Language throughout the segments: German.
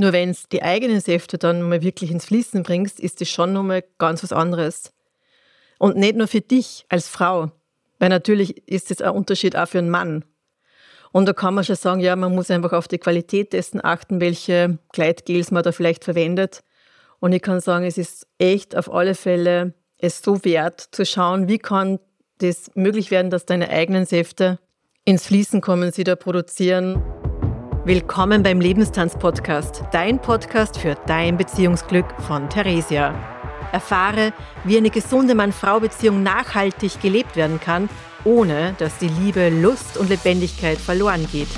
Nur wenn es die eigenen Säfte dann mal wirklich ins Fließen bringst, ist das schon nochmal ganz was anderes. Und nicht nur für dich als Frau, weil natürlich ist das ein Unterschied auch für einen Mann. Und da kann man schon sagen, ja, man muss einfach auf die Qualität dessen achten, welche Gleitgels man da vielleicht verwendet. Und ich kann sagen, es ist echt auf alle Fälle es so wert zu schauen, wie kann das möglich werden, dass deine eigenen Säfte ins Fließen kommen, sie da produzieren. Willkommen beim Lebenstanz-Podcast, dein Podcast für dein Beziehungsglück von Theresia. Erfahre, wie eine gesunde Mann-Frau-Beziehung nachhaltig gelebt werden kann, ohne dass die Liebe, Lust und Lebendigkeit verloren geht.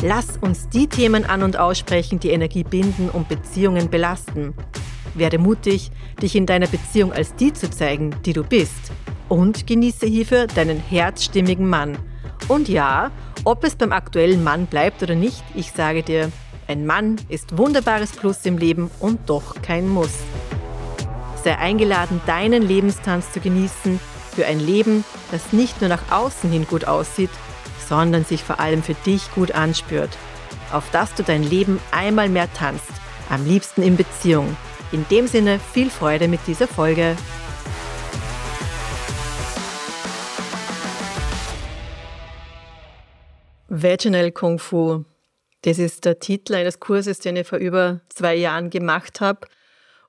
Lass uns die Themen an und aussprechen, die Energie binden und Beziehungen belasten. Werde mutig, dich in deiner Beziehung als die zu zeigen, die du bist. Und genieße hierfür deinen herzstimmigen Mann. Und ja, ob es beim aktuellen Mann bleibt oder nicht, ich sage dir, ein Mann ist wunderbares Plus im Leben und doch kein Muss. Sei eingeladen, deinen Lebenstanz zu genießen für ein Leben, das nicht nur nach außen hin gut aussieht, sondern sich vor allem für dich gut anspürt. Auf dass du dein Leben einmal mehr tanzt, am liebsten in Beziehung. In dem Sinne viel Freude mit dieser Folge. Vaginal Kung Fu. Das ist der Titel eines Kurses, den ich vor über zwei Jahren gemacht habe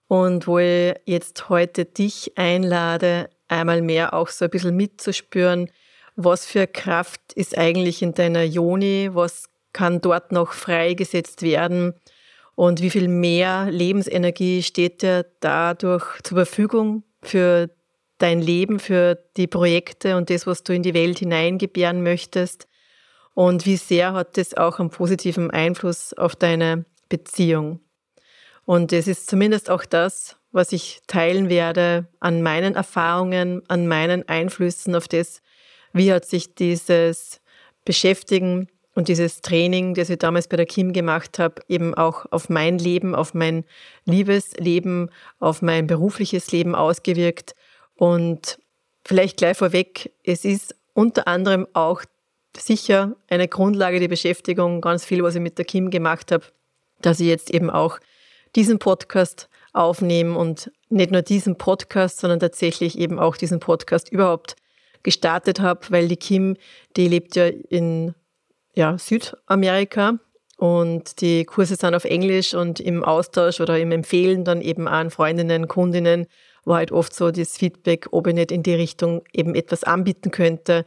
und wo ich jetzt heute dich einlade, einmal mehr auch so ein bisschen mitzuspüren, was für Kraft ist eigentlich in deiner Joni, was kann dort noch freigesetzt werden und wie viel mehr Lebensenergie steht dir dadurch zur Verfügung für dein Leben, für die Projekte und das, was du in die Welt hineingebären möchtest und wie sehr hat das auch einen positiven Einfluss auf deine Beziehung. Und es ist zumindest auch das, was ich teilen werde an meinen Erfahrungen, an meinen Einflüssen auf das, wie hat sich dieses Beschäftigen und dieses Training, das ich damals bei der Kim gemacht habe, eben auch auf mein Leben, auf mein Liebesleben, auf mein berufliches Leben ausgewirkt. Und vielleicht gleich vorweg, es ist unter anderem auch sicher eine Grundlage die Beschäftigung, ganz viel, was ich mit der Kim gemacht habe, dass ich jetzt eben auch diesen Podcast aufnehme und nicht nur diesen Podcast, sondern tatsächlich eben auch diesen Podcast überhaupt gestartet habe, weil die Kim, die lebt ja in ja, Südamerika und die Kurse sind auf Englisch und im Austausch oder im Empfehlen dann eben an Freundinnen, Kundinnen war halt oft so das Feedback, ob ich nicht in die Richtung eben etwas anbieten könnte.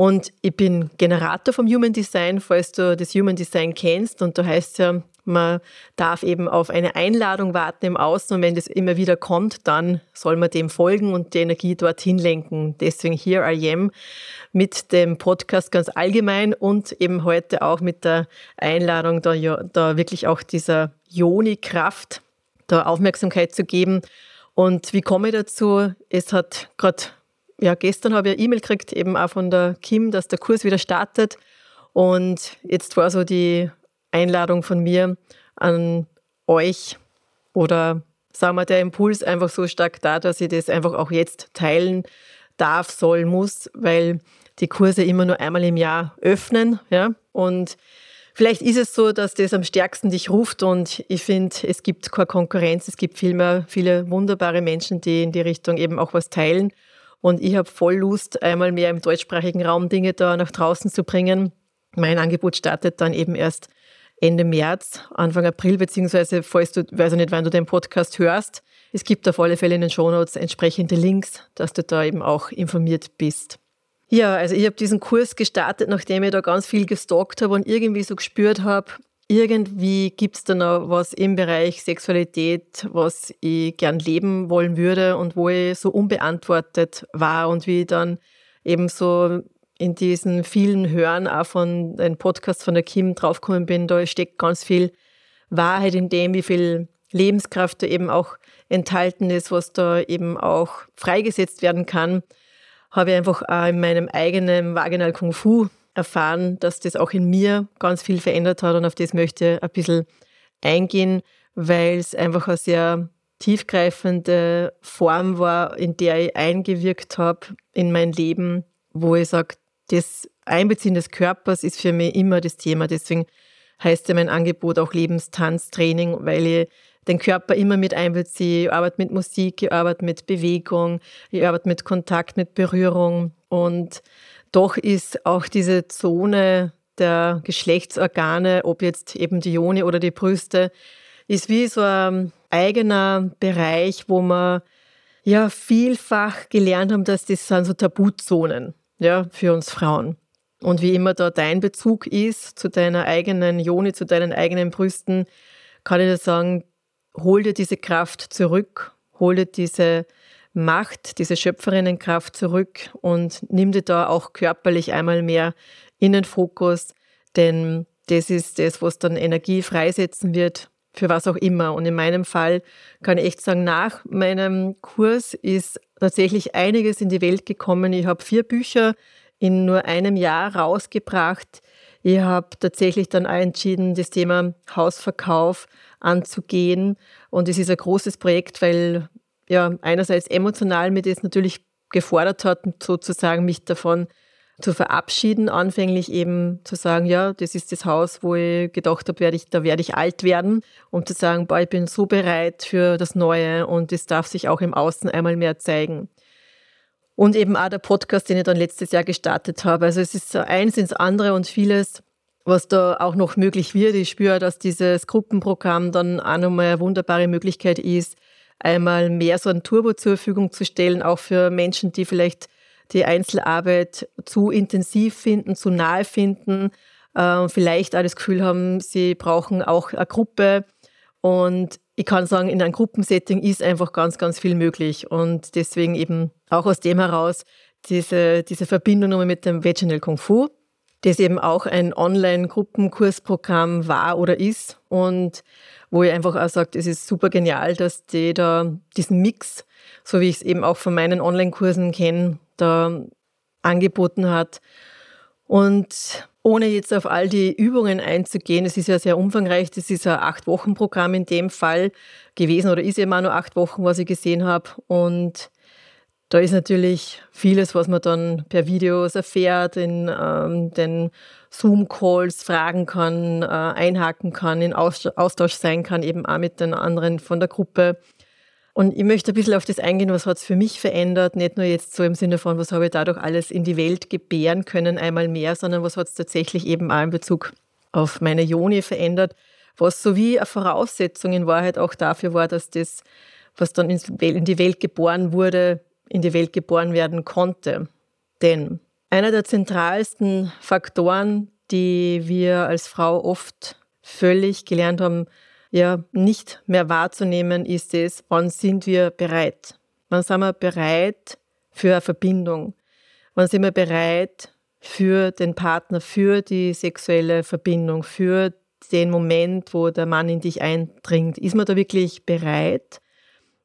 Und ich bin Generator vom Human Design, falls du das Human Design kennst. Und da heißt ja, man darf eben auf eine Einladung warten im Außen und wenn das immer wieder kommt, dann soll man dem folgen und die Energie dorthin lenken. Deswegen Here I Am mit dem Podcast ganz allgemein und eben heute auch mit der Einladung, da, da wirklich auch dieser Joni-Kraft, da Aufmerksamkeit zu geben. Und wie komme ich dazu? Es hat gerade, ja, gestern habe ich eine E-Mail gekriegt, eben auch von der Kim, dass der Kurs wieder startet. Und jetzt war so die Einladung von mir an euch oder sagen wir der Impuls einfach so stark da, dass ich das einfach auch jetzt teilen darf, soll, muss, weil die Kurse immer nur einmal im Jahr öffnen, ja, und Vielleicht ist es so, dass das am stärksten dich ruft und ich finde, es gibt keine Konkurrenz, es gibt vielmehr viele wunderbare Menschen, die in die Richtung eben auch was teilen. Und ich habe voll Lust, einmal mehr im deutschsprachigen Raum Dinge da nach draußen zu bringen. Mein Angebot startet dann eben erst Ende März, Anfang April, beziehungsweise falls du, weiß ich nicht, wann du den Podcast hörst, es gibt auf alle Fälle in den Shownotes entsprechende Links, dass du da eben auch informiert bist. Ja, also ich habe diesen Kurs gestartet, nachdem ich da ganz viel gestalkt habe und irgendwie so gespürt habe, irgendwie gibt es da noch was im Bereich Sexualität, was ich gern leben wollen würde und wo ich so unbeantwortet war und wie ich dann eben so in diesen vielen Hören auch von den Podcasts von der Kim draufgekommen bin, da steckt ganz viel Wahrheit in dem, wie viel Lebenskraft da eben auch enthalten ist, was da eben auch freigesetzt werden kann, habe ich einfach auch in meinem eigenen Vaginal Kung Fu erfahren, dass das auch in mir ganz viel verändert hat und auf das möchte ich ein bisschen eingehen, weil es einfach eine sehr tiefgreifende Form war, in der ich eingewirkt habe in mein Leben, wo ich sage, das Einbeziehen des Körpers ist für mich immer das Thema. Deswegen heißt ja mein Angebot auch Lebenstanztraining, weil ich den Körper immer mit einbeziehe. Ich arbeite mit Musik, ich arbeite mit Bewegung, ich arbeite mit Kontakt, mit Berührung. Und doch ist auch diese Zone der Geschlechtsorgane, ob jetzt eben die Joni oder die Brüste, ist wie so ein eigener Bereich, wo man ja vielfach gelernt haben, dass das sind so Tabuzonen ja, für uns Frauen. Und wie immer da dein Bezug ist zu deiner eigenen Joni, zu deinen eigenen Brüsten, kann ich dir sagen, hol dir diese Kraft zurück, hol dir diese Macht, diese Schöpferinnenkraft zurück und nimm dir da auch körperlich einmal mehr in den Fokus, denn das ist das, was dann Energie freisetzen wird, für was auch immer. Und in meinem Fall kann ich echt sagen, nach meinem Kurs ist tatsächlich einiges in die Welt gekommen. Ich habe vier Bücher in nur einem Jahr rausgebracht. Ich habe tatsächlich dann auch entschieden, das Thema Hausverkauf anzugehen. Und es ist ein großes Projekt, weil ja einerseits emotional mir das natürlich gefordert hat, sozusagen mich davon zu verabschieden, anfänglich eben zu sagen, ja, das ist das Haus, wo ich gedacht habe, werde ich, da werde ich alt werden, um zu sagen, boah, ich bin so bereit für das Neue und es darf sich auch im Außen einmal mehr zeigen. Und eben auch der Podcast, den ich dann letztes Jahr gestartet habe. Also es ist eins ins andere und vieles, was da auch noch möglich wird. Ich spüre, dass dieses Gruppenprogramm dann auch nochmal eine wunderbare Möglichkeit ist, einmal mehr so ein Turbo zur Verfügung zu stellen, auch für Menschen, die vielleicht die Einzelarbeit zu intensiv finden, zu nahe finden, äh, vielleicht auch das Gefühl haben, sie brauchen auch eine Gruppe. Und ich kann sagen, in einem Gruppensetting ist einfach ganz, ganz viel möglich. Und deswegen eben auch aus dem heraus diese, diese Verbindung mit dem Vaginal Kung Fu, das eben auch ein Online-Gruppenkursprogramm war oder ist. Und wo ich einfach auch sage, es ist super genial, dass die da diesen Mix, so wie ich es eben auch von meinen Online-Kursen kenne, da angeboten hat. Und ohne jetzt auf all die Übungen einzugehen, es ist ja sehr umfangreich, das ist ein Acht-Wochen-Programm in dem Fall gewesen oder ist ja immer nur acht Wochen, was ich gesehen habe. Und da ist natürlich vieles, was man dann per Videos erfährt, in ähm, den Zoom-Calls fragen kann, äh, einhaken kann, in Austausch sein kann, eben auch mit den anderen von der Gruppe. Und ich möchte ein bisschen auf das eingehen, was hat es für mich verändert, nicht nur jetzt so im Sinne von, was habe ich dadurch alles in die Welt gebären können, einmal mehr, sondern was hat es tatsächlich eben auch in Bezug auf meine Joni verändert, was so wie eine Voraussetzung in Wahrheit auch dafür war, dass das, was dann in die Welt geboren wurde, in die Welt geboren werden konnte. Denn einer der zentralsten Faktoren, die wir als Frau oft völlig gelernt haben, ja nicht mehr wahrzunehmen, ist es, wann sind wir bereit? Wann sind wir bereit für eine Verbindung? Wann sind wir bereit für den Partner, für die sexuelle Verbindung, für den Moment, wo der Mann in dich eindringt? Ist man da wirklich bereit?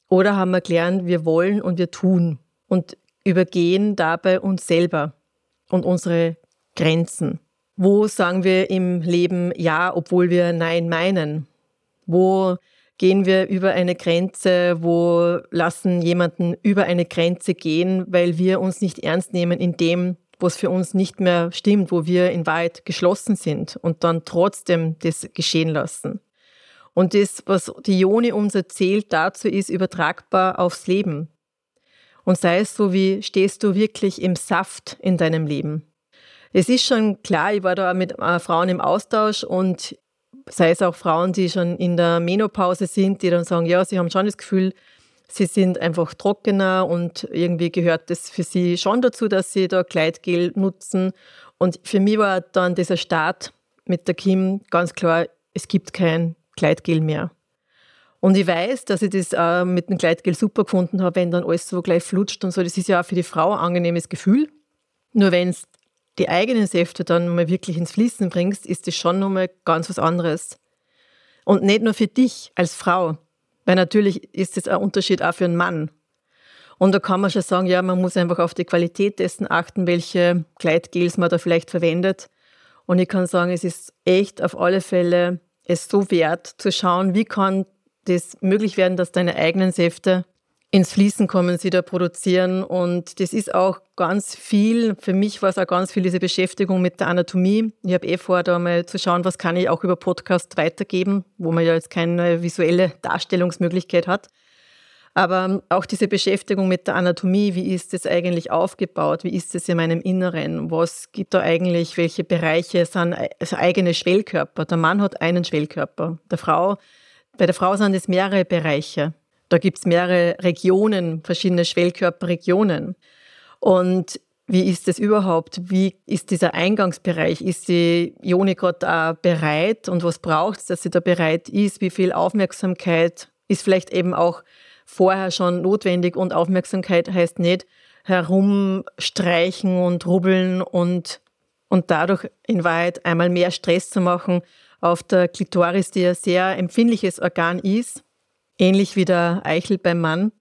Oder haben wir gelernt, wir wollen und wir tun und übergehen dabei uns selber und unsere Grenzen? Wo sagen wir im Leben Ja, obwohl wir Nein meinen? Wo gehen wir über eine Grenze? Wo lassen jemanden über eine Grenze gehen, weil wir uns nicht ernst nehmen in dem, was für uns nicht mehr stimmt, wo wir in Wahrheit geschlossen sind und dann trotzdem das geschehen lassen. Und das, was die Joni uns erzählt, dazu ist übertragbar aufs Leben. Und sei es so wie, stehst du wirklich im Saft in deinem Leben? Es ist schon klar, ich war da mit äh, Frauen im Austausch und sei es auch Frauen, die schon in der Menopause sind, die dann sagen, ja, sie haben schon das Gefühl, sie sind einfach trockener und irgendwie gehört das für sie schon dazu, dass sie da Kleidgel nutzen. Und für mich war dann dieser Start mit der Kim ganz klar, es gibt kein Kleidgel mehr. Und ich weiß, dass ich das äh, mit dem Kleidgel super gefunden habe, wenn dann alles so gleich flutscht und so. Das ist ja auch für die Frau ein angenehmes Gefühl. Nur wenn es die eigenen Säfte dann mal wirklich ins Fließen bringst, ist das schon nochmal ganz was anderes. Und nicht nur für dich als Frau, weil natürlich ist das ein Unterschied auch für einen Mann. Und da kann man schon sagen, ja, man muss einfach auf die Qualität dessen achten, welche Gleitgels man da vielleicht verwendet. Und ich kann sagen, es ist echt auf alle Fälle es so wert zu schauen, wie kann das möglich werden, dass deine eigenen Säfte ins Fließen kommen, sie da produzieren. Und das ist auch ganz viel, für mich war es auch ganz viel diese Beschäftigung mit der Anatomie. Ich habe eh vor, da mal zu schauen, was kann ich auch über Podcast weitergeben, wo man ja jetzt keine visuelle Darstellungsmöglichkeit hat. Aber auch diese Beschäftigung mit der Anatomie, wie ist das eigentlich aufgebaut? Wie ist es in meinem Inneren? Was gibt da eigentlich? Welche Bereiche sind also eigene Schwellkörper? Der Mann hat einen Schwellkörper. Der Frau, bei der Frau sind es mehrere Bereiche. Da gibt es mehrere Regionen, verschiedene Schwellkörperregionen. Und wie ist es überhaupt? Wie ist dieser Eingangsbereich? Ist die Joni gerade da bereit? Und was braucht es, dass sie da bereit ist? Wie viel Aufmerksamkeit ist vielleicht eben auch vorher schon notwendig und Aufmerksamkeit heißt nicht herumstreichen und rubbeln und, und dadurch in Wahrheit einmal mehr Stress zu machen auf der Klitoris, die ein sehr empfindliches Organ ist, ähnlich wie der Eichel beim Mann.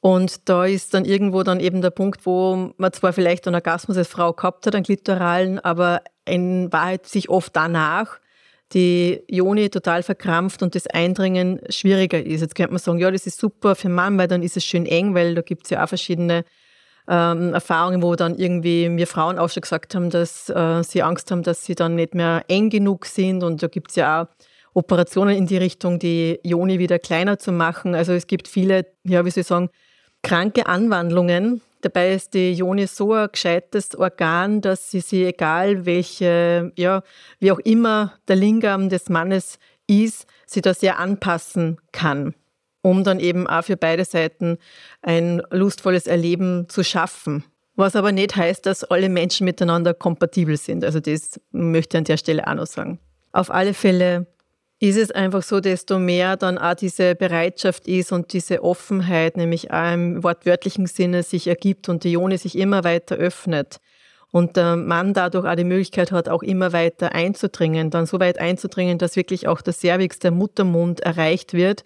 Und da ist dann irgendwo dann eben der Punkt, wo man zwar vielleicht einen Orgasmus als Frau gehabt hat, einen klitoralen, aber in Wahrheit sich oft danach die Joni total verkrampft und das Eindringen schwieriger ist. Jetzt könnte man sagen, ja, das ist super für Mann, weil dann ist es schön eng, weil da gibt es ja auch verschiedene ähm, Erfahrungen, wo dann irgendwie mir Frauen auch schon gesagt haben, dass äh, sie Angst haben, dass sie dann nicht mehr eng genug sind. Und da gibt es ja auch Operationen in die Richtung, die Joni wieder kleiner zu machen. Also es gibt viele, ja, wie soll ich sagen, kranke Anwandlungen, Dabei ist die Joni so ein gescheites Organ, dass sie sie, egal welche, ja, wie auch immer der Lingam des Mannes ist, sie da sehr anpassen kann, um dann eben auch für beide Seiten ein lustvolles Erleben zu schaffen. Was aber nicht heißt, dass alle Menschen miteinander kompatibel sind. Also das möchte ich an der Stelle auch noch sagen. Auf alle Fälle ist es einfach so, desto mehr dann auch diese Bereitschaft ist und diese Offenheit, nämlich auch im wortwörtlichen Sinne sich ergibt und die Ione sich immer weiter öffnet und der Mann dadurch auch die Möglichkeit hat, auch immer weiter einzudringen, dann so weit einzudringen, dass wirklich auch der Cervix, der Muttermund erreicht wird,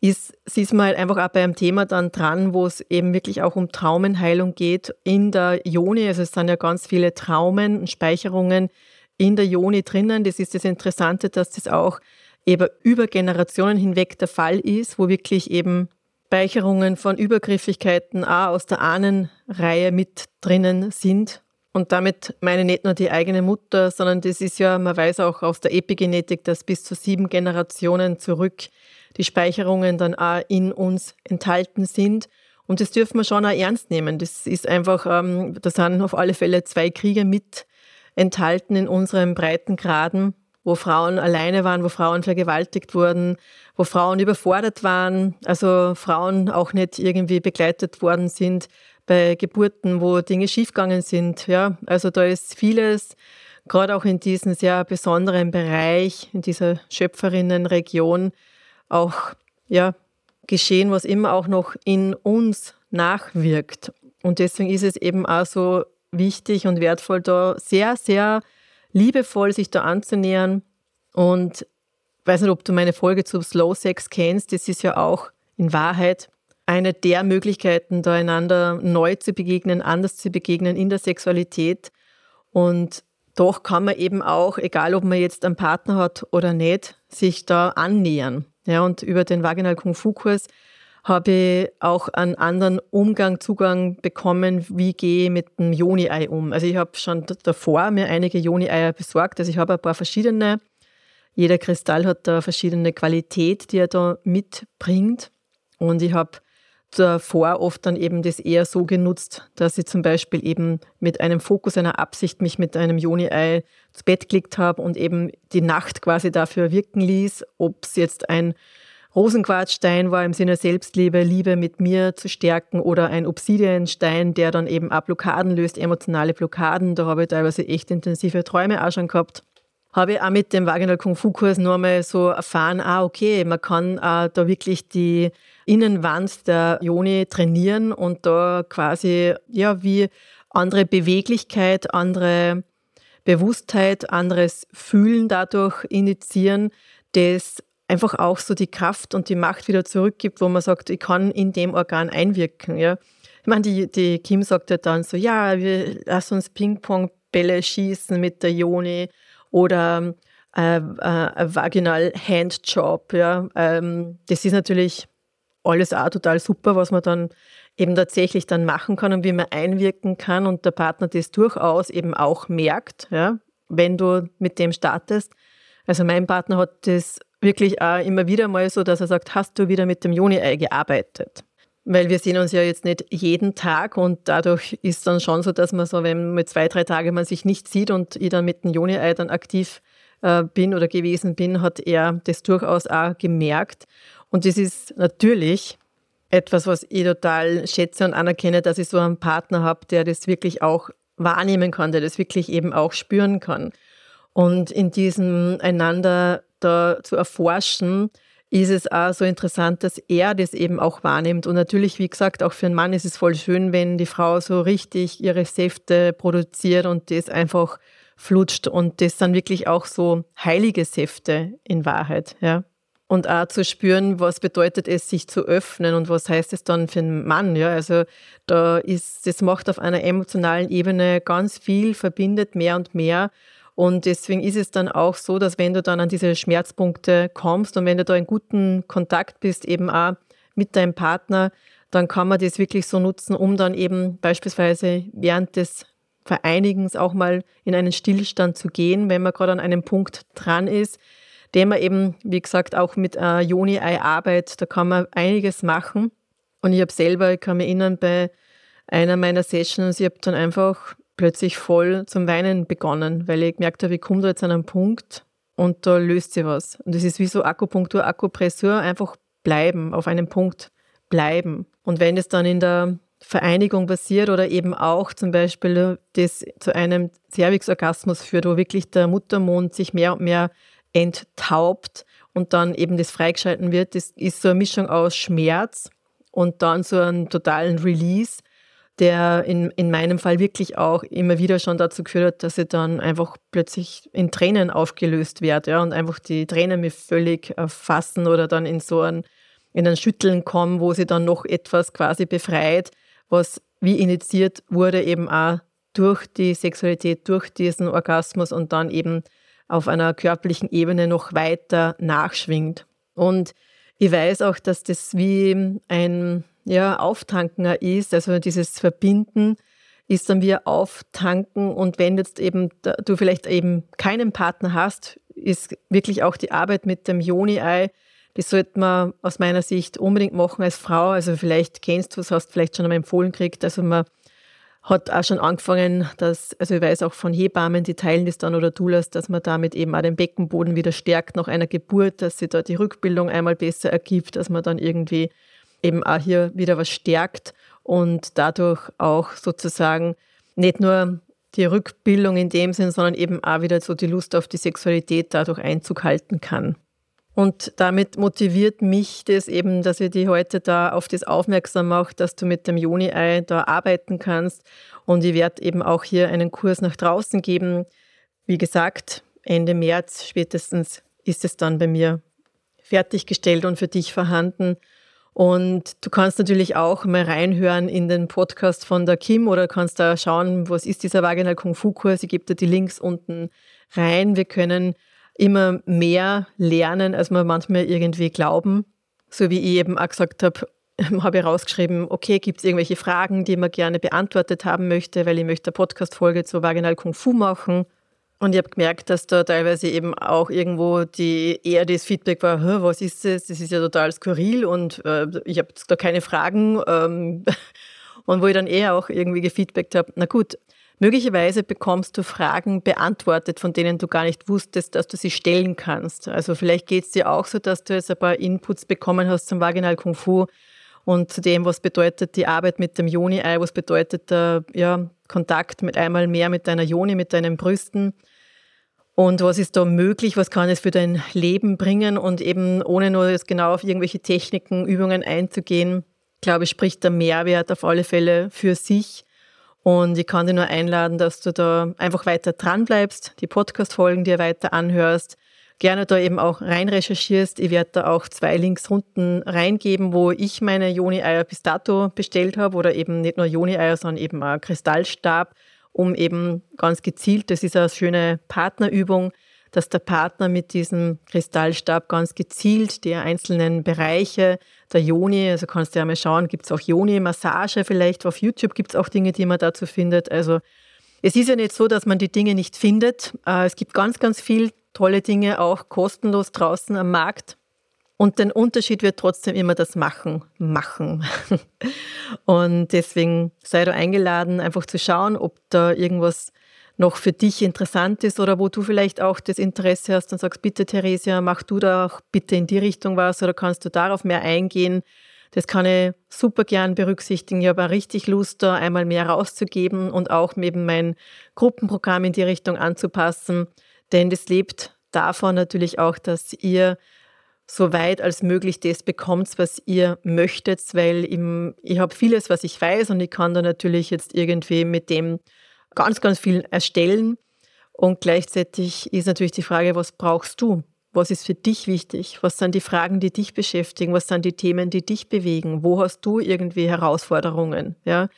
ist, ist man halt einfach auch bei einem Thema dann dran, wo es eben wirklich auch um Traumenheilung geht in der Ione. Also es sind ja ganz viele Traumen und Speicherungen, in der Joni drinnen. Das ist das Interessante, dass das auch eben über Generationen hinweg der Fall ist, wo wirklich eben Speicherungen von Übergriffigkeiten auch aus der Ahnenreihe mit drinnen sind. Und damit meine nicht nur die eigene Mutter, sondern das ist ja, man weiß auch aus der Epigenetik, dass bis zu sieben Generationen zurück die Speicherungen dann auch in uns enthalten sind. Und das dürfen wir schon auch ernst nehmen. Das ist einfach, ähm, da sind auf alle Fälle zwei Kriege mit enthalten in unseren Breitengraden, wo Frauen alleine waren, wo Frauen vergewaltigt wurden, wo Frauen überfordert waren, also Frauen auch nicht irgendwie begleitet worden sind bei Geburten, wo Dinge schiefgegangen sind. Ja, also da ist vieles, gerade auch in diesem sehr besonderen Bereich, in dieser Schöpferinnenregion, auch ja, geschehen, was immer auch noch in uns nachwirkt. Und deswegen ist es eben auch so wichtig und wertvoll, da sehr, sehr liebevoll sich da anzunähern. Und ich weiß nicht, ob du meine Folge zu Slow Sex kennst. Das ist ja auch in Wahrheit eine der Möglichkeiten, da einander neu zu begegnen, anders zu begegnen in der Sexualität. Und doch kann man eben auch, egal ob man jetzt einen Partner hat oder nicht, sich da annähern. Ja, und über den Vaginal Kung Fu Kurs habe ich auch einen anderen Umgang, Zugang bekommen, wie gehe ich mit dem Joni-Ei um. Also ich habe schon davor mir einige Joni-Eier besorgt. Also ich habe ein paar verschiedene. Jeder Kristall hat da verschiedene Qualität, die er da mitbringt. Und ich habe davor oft dann eben das eher so genutzt, dass ich zum Beispiel eben mit einem Fokus einer Absicht mich mit einem Joni-Ei zu Bett gelegt habe und eben die Nacht quasi dafür wirken ließ, ob es jetzt ein Rosenquarzstein war im Sinne Selbstliebe, Liebe mit mir zu stärken oder ein Obsidianstein, der dann eben auch Blockaden löst, emotionale Blockaden. Da habe ich teilweise echt intensive Träume auch schon gehabt. Habe ich auch mit dem Vaginal Kung Fu Kurs nur mal so erfahren, ah, okay, man kann äh, da wirklich die Innenwand der Joni trainieren und da quasi, ja, wie andere Beweglichkeit, andere Bewusstheit, anderes Fühlen dadurch initiieren, das einfach auch so die Kraft und die Macht wieder zurückgibt, wo man sagt, ich kann in dem Organ einwirken. Ja. Ich meine, die, die Kim sagt ja dann so, ja, wir lassen uns Ping-Pong-Bälle schießen mit der Joni oder äh, äh, Vaginal Handjob. Ja. Ähm, das ist natürlich alles auch total super, was man dann eben tatsächlich dann machen kann und wie man einwirken kann und der Partner das durchaus eben auch merkt, ja, wenn du mit dem startest. Also mein Partner hat das wirklich auch immer wieder mal so, dass er sagt, hast du wieder mit dem Joni-Ei gearbeitet? Weil wir sehen uns ja jetzt nicht jeden Tag und dadurch ist dann schon so, dass man so, wenn mit zwei, drei Tagen man sich nicht sieht und ich dann mit dem Joni-Ei dann aktiv äh, bin oder gewesen bin, hat er das durchaus auch gemerkt. Und das ist natürlich etwas, was ich total schätze und anerkenne, dass ich so einen Partner habe, der das wirklich auch wahrnehmen kann, der das wirklich eben auch spüren kann. Und in diesem einander da zu erforschen, ist es auch so interessant, dass er das eben auch wahrnimmt. Und natürlich, wie gesagt, auch für einen Mann ist es voll schön, wenn die Frau so richtig ihre Säfte produziert und das einfach flutscht und das sind wirklich auch so heilige Säfte in Wahrheit, ja. Und auch zu spüren, was bedeutet es, sich zu öffnen und was heißt es dann für einen Mann, ja. Also da ist, das macht auf einer emotionalen Ebene ganz viel, verbindet mehr und mehr. Und deswegen ist es dann auch so, dass wenn du dann an diese Schmerzpunkte kommst und wenn du da in guten Kontakt bist, eben auch mit deinem Partner, dann kann man das wirklich so nutzen, um dann eben beispielsweise während des Vereinigens auch mal in einen Stillstand zu gehen, wenn man gerade an einem Punkt dran ist, den man eben, wie gesagt, auch mit äh, Joni-Ei-Arbeit, da kann man einiges machen. Und ich habe selber, ich kann mich erinnern, bei einer meiner Sessions, ich habe dann einfach plötzlich voll zum Weinen begonnen, weil ich gemerkt habe, ich komme da jetzt an einen Punkt und da löst sich was. Und das ist wie so Akupunktur, Akupressur, einfach bleiben, auf einem Punkt bleiben. Und wenn es dann in der Vereinigung passiert oder eben auch zum Beispiel das zu einem Cervix-Orgasmus führt, wo wirklich der Muttermond sich mehr und mehr enttaubt und dann eben das freigeschalten wird, das ist so eine Mischung aus Schmerz und dann so einen totalen Release der in, in meinem Fall wirklich auch immer wieder schon dazu geführt hat, dass ich dann einfach plötzlich in Tränen aufgelöst werde ja, und einfach die Tränen mich völlig erfassen oder dann in so ein, in ein Schütteln kommen, wo sie dann noch etwas quasi befreit, was wie initiiert wurde eben auch durch die Sexualität, durch diesen Orgasmus und dann eben auf einer körperlichen Ebene noch weiter nachschwingt. Und ich weiß auch, dass das wie ein ja, Auftanken ist, also dieses Verbinden ist dann wie Auftanken und wenn jetzt eben du vielleicht eben keinen Partner hast, ist wirklich auch die Arbeit mit dem Joni-Ei, die sollte man aus meiner Sicht unbedingt machen als Frau. Also vielleicht kennst du es, hast vielleicht schon einmal empfohlen gekriegt. Also man hat auch schon angefangen, dass, also ich weiß auch von Hebammen, die teilen das dann oder Doulas, dass man damit eben auch den Beckenboden wieder stärkt nach einer Geburt, dass sich da die Rückbildung einmal besser ergibt, dass man dann irgendwie eben auch hier wieder was stärkt und dadurch auch sozusagen nicht nur die Rückbildung in dem Sinn, sondern eben auch wieder so die Lust auf die Sexualität dadurch Einzug halten kann. Und damit motiviert mich das eben, dass ich die heute da auf das aufmerksam mache, dass du mit dem Joni-Ei da arbeiten kannst. Und ich werde eben auch hier einen Kurs nach draußen geben. Wie gesagt, Ende März spätestens ist es dann bei mir fertiggestellt und für dich vorhanden. Und du kannst natürlich auch mal reinhören in den Podcast von der Kim oder kannst da schauen, was ist dieser Vaginal Kung Fu Kurs. Ich gebe dir die Links unten rein. Wir können immer mehr lernen, als wir manchmal irgendwie glauben. So wie ich eben auch gesagt habe, habe ich rausgeschrieben, okay, gibt es irgendwelche Fragen, die man gerne beantwortet haben möchte, weil ich möchte eine Podcast-Folge zur Vaginal Kung Fu machen. Und ich habe gemerkt, dass da teilweise eben auch irgendwo die eher das Feedback war, was ist das? Das ist ja total skurril und äh, ich habe da keine Fragen. Ähm, und wo ich dann eher auch irgendwie gefeedbackt habe, na gut, möglicherweise bekommst du Fragen beantwortet, von denen du gar nicht wusstest, dass du sie stellen kannst. Also vielleicht geht es dir auch so, dass du jetzt ein paar Inputs bekommen hast zum Vaginal Kung Fu und zu dem, was bedeutet die Arbeit mit dem Joni-Ei, was bedeutet der ja, Kontakt mit einmal mehr mit deiner Joni, mit deinen Brüsten. Und was ist da möglich? Was kann es für dein Leben bringen? Und eben ohne nur jetzt genau auf irgendwelche Techniken, Übungen einzugehen, glaube ich, spricht der Mehrwert auf alle Fälle für sich. Und ich kann dir nur einladen, dass du da einfach weiter dran bleibst, die Podcast-Folgen dir weiter anhörst, gerne da eben auch rein recherchierst. Ich werde da auch zwei Links unten reingeben, wo ich meine Joni-Eier bis dato bestellt habe oder eben nicht nur Joni-Eier, sondern eben auch Kristallstab um eben ganz gezielt, das ist eine schöne Partnerübung, dass der Partner mit diesem Kristallstab ganz gezielt die einzelnen Bereiche der Joni, also kannst du ja mal schauen, gibt es auch Joni-Massage vielleicht, auf YouTube gibt es auch Dinge, die man dazu findet. Also es ist ja nicht so, dass man die Dinge nicht findet. Äh, es gibt ganz, ganz viel tolle Dinge auch kostenlos draußen am Markt. Und den Unterschied wird trotzdem immer das Machen, Machen. Und deswegen sei du eingeladen, einfach zu schauen, ob da irgendwas noch für dich interessant ist oder wo du vielleicht auch das Interesse hast und sagst, bitte Theresia, mach du da auch bitte in die Richtung was oder kannst du darauf mehr eingehen. Das kann ich super gern berücksichtigen. Ich habe auch richtig Lust, da einmal mehr rauszugeben und auch eben mein Gruppenprogramm in die Richtung anzupassen. Denn das lebt davon natürlich auch, dass ihr so weit als möglich das bekommt, was ihr möchtet, weil im, ich habe vieles, was ich weiß und ich kann da natürlich jetzt irgendwie mit dem ganz, ganz viel erstellen. Und gleichzeitig ist natürlich die Frage, was brauchst du? Was ist für dich wichtig? Was sind die Fragen, die dich beschäftigen? Was sind die Themen, die dich bewegen? Wo hast du irgendwie Herausforderungen? Ja?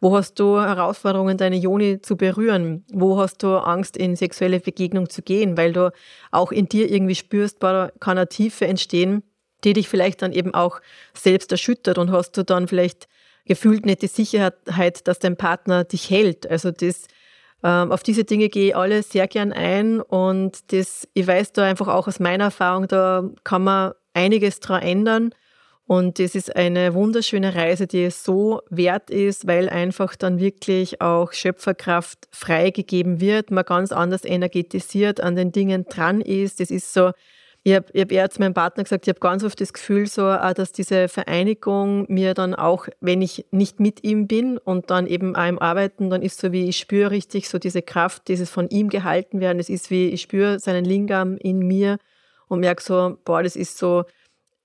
Wo hast du Herausforderungen, deine Joni zu berühren? Wo hast du Angst, in sexuelle Begegnung zu gehen? Weil du auch in dir irgendwie spürst, kann eine Tiefe entstehen, die dich vielleicht dann eben auch selbst erschüttert und hast du dann vielleicht gefühlt nicht die Sicherheit, dass dein Partner dich hält. Also das, ähm, auf diese Dinge gehe ich alle sehr gern ein und das, ich weiß da einfach auch aus meiner Erfahrung, da kann man einiges daran ändern. Und das ist eine wunderschöne Reise, die es so wert ist, weil einfach dann wirklich auch Schöpferkraft freigegeben wird, man ganz anders energetisiert an den Dingen dran ist. Das ist so, ich habe hab eher zu meinem Partner gesagt, ich habe ganz oft das Gefühl, so, dass diese Vereinigung mir dann auch, wenn ich nicht mit ihm bin und dann eben auch im Arbeiten, dann ist so wie, ich spüre richtig so diese Kraft, dieses von ihm gehalten werden. Es ist wie, ich spüre seinen Lingam in mir und merke so, boah, das ist so,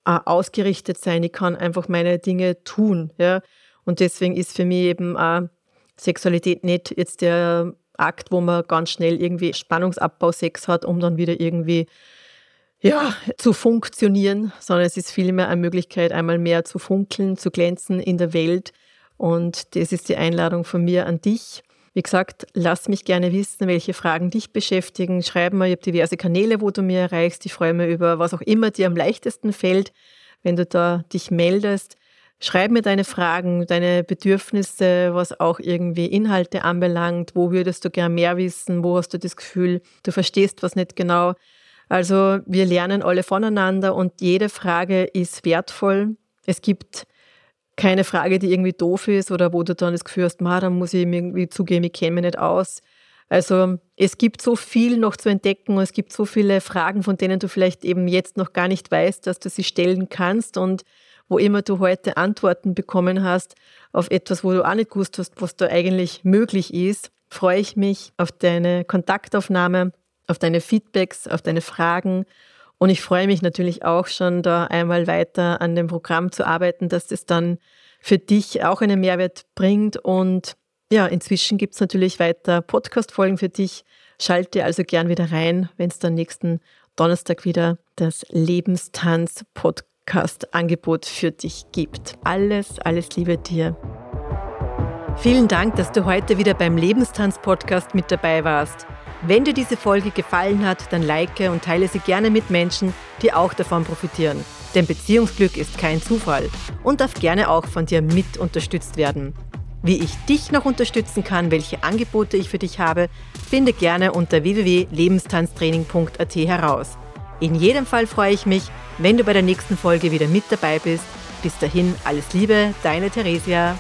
ausgerichtet sein, ich kann einfach meine Dinge tun. Ja? Und deswegen ist für mich eben auch Sexualität nicht jetzt der Akt, wo man ganz schnell irgendwie Spannungsabbau Sex hat, um dann wieder irgendwie ja, zu funktionieren, sondern es ist vielmehr eine Möglichkeit, einmal mehr zu funkeln, zu glänzen in der Welt. Und das ist die Einladung von mir an dich. Wie gesagt, lass mich gerne wissen, welche Fragen dich beschäftigen. Schreib mir, ich habe diverse Kanäle, wo du mir erreichst. Ich freue mich über was auch immer dir am leichtesten fällt, wenn du da dich meldest. Schreib mir deine Fragen, deine Bedürfnisse, was auch irgendwie Inhalte anbelangt. Wo würdest du gern mehr wissen? Wo hast du das Gefühl, du verstehst was nicht genau? Also wir lernen alle voneinander und jede Frage ist wertvoll. Es gibt keine Frage, die irgendwie doof ist oder wo du dann das Gefühl hast, dann muss ich mir irgendwie zugeben, ich kenne mich nicht aus. Also es gibt so viel noch zu entdecken und es gibt so viele Fragen, von denen du vielleicht eben jetzt noch gar nicht weißt, dass du sie stellen kannst und wo immer du heute Antworten bekommen hast auf etwas, wo du auch nicht gewusst hast, was da eigentlich möglich ist, freue ich mich auf deine Kontaktaufnahme, auf deine Feedbacks, auf deine Fragen und ich freue mich natürlich auch schon, da einmal weiter an dem Programm zu arbeiten, dass das dann für dich auch einen Mehrwert bringt. Und ja, inzwischen gibt es natürlich weiter Podcast-Folgen für dich. Schalte also gern wieder rein, wenn es dann nächsten Donnerstag wieder das Lebenstanz-Podcast-Angebot für dich gibt. Alles, alles Liebe dir. Vielen Dank, dass du heute wieder beim Lebenstanz-Podcast mit dabei warst. Wenn dir diese Folge gefallen hat, dann like und teile sie gerne mit Menschen, die auch davon profitieren. Denn Beziehungsglück ist kein Zufall und darf gerne auch von dir mit unterstützt werden. Wie ich dich noch unterstützen kann, welche Angebote ich für dich habe, finde gerne unter www.lebenstanztraining.at heraus. In jedem Fall freue ich mich, wenn du bei der nächsten Folge wieder mit dabei bist. Bis dahin alles Liebe, deine Theresia.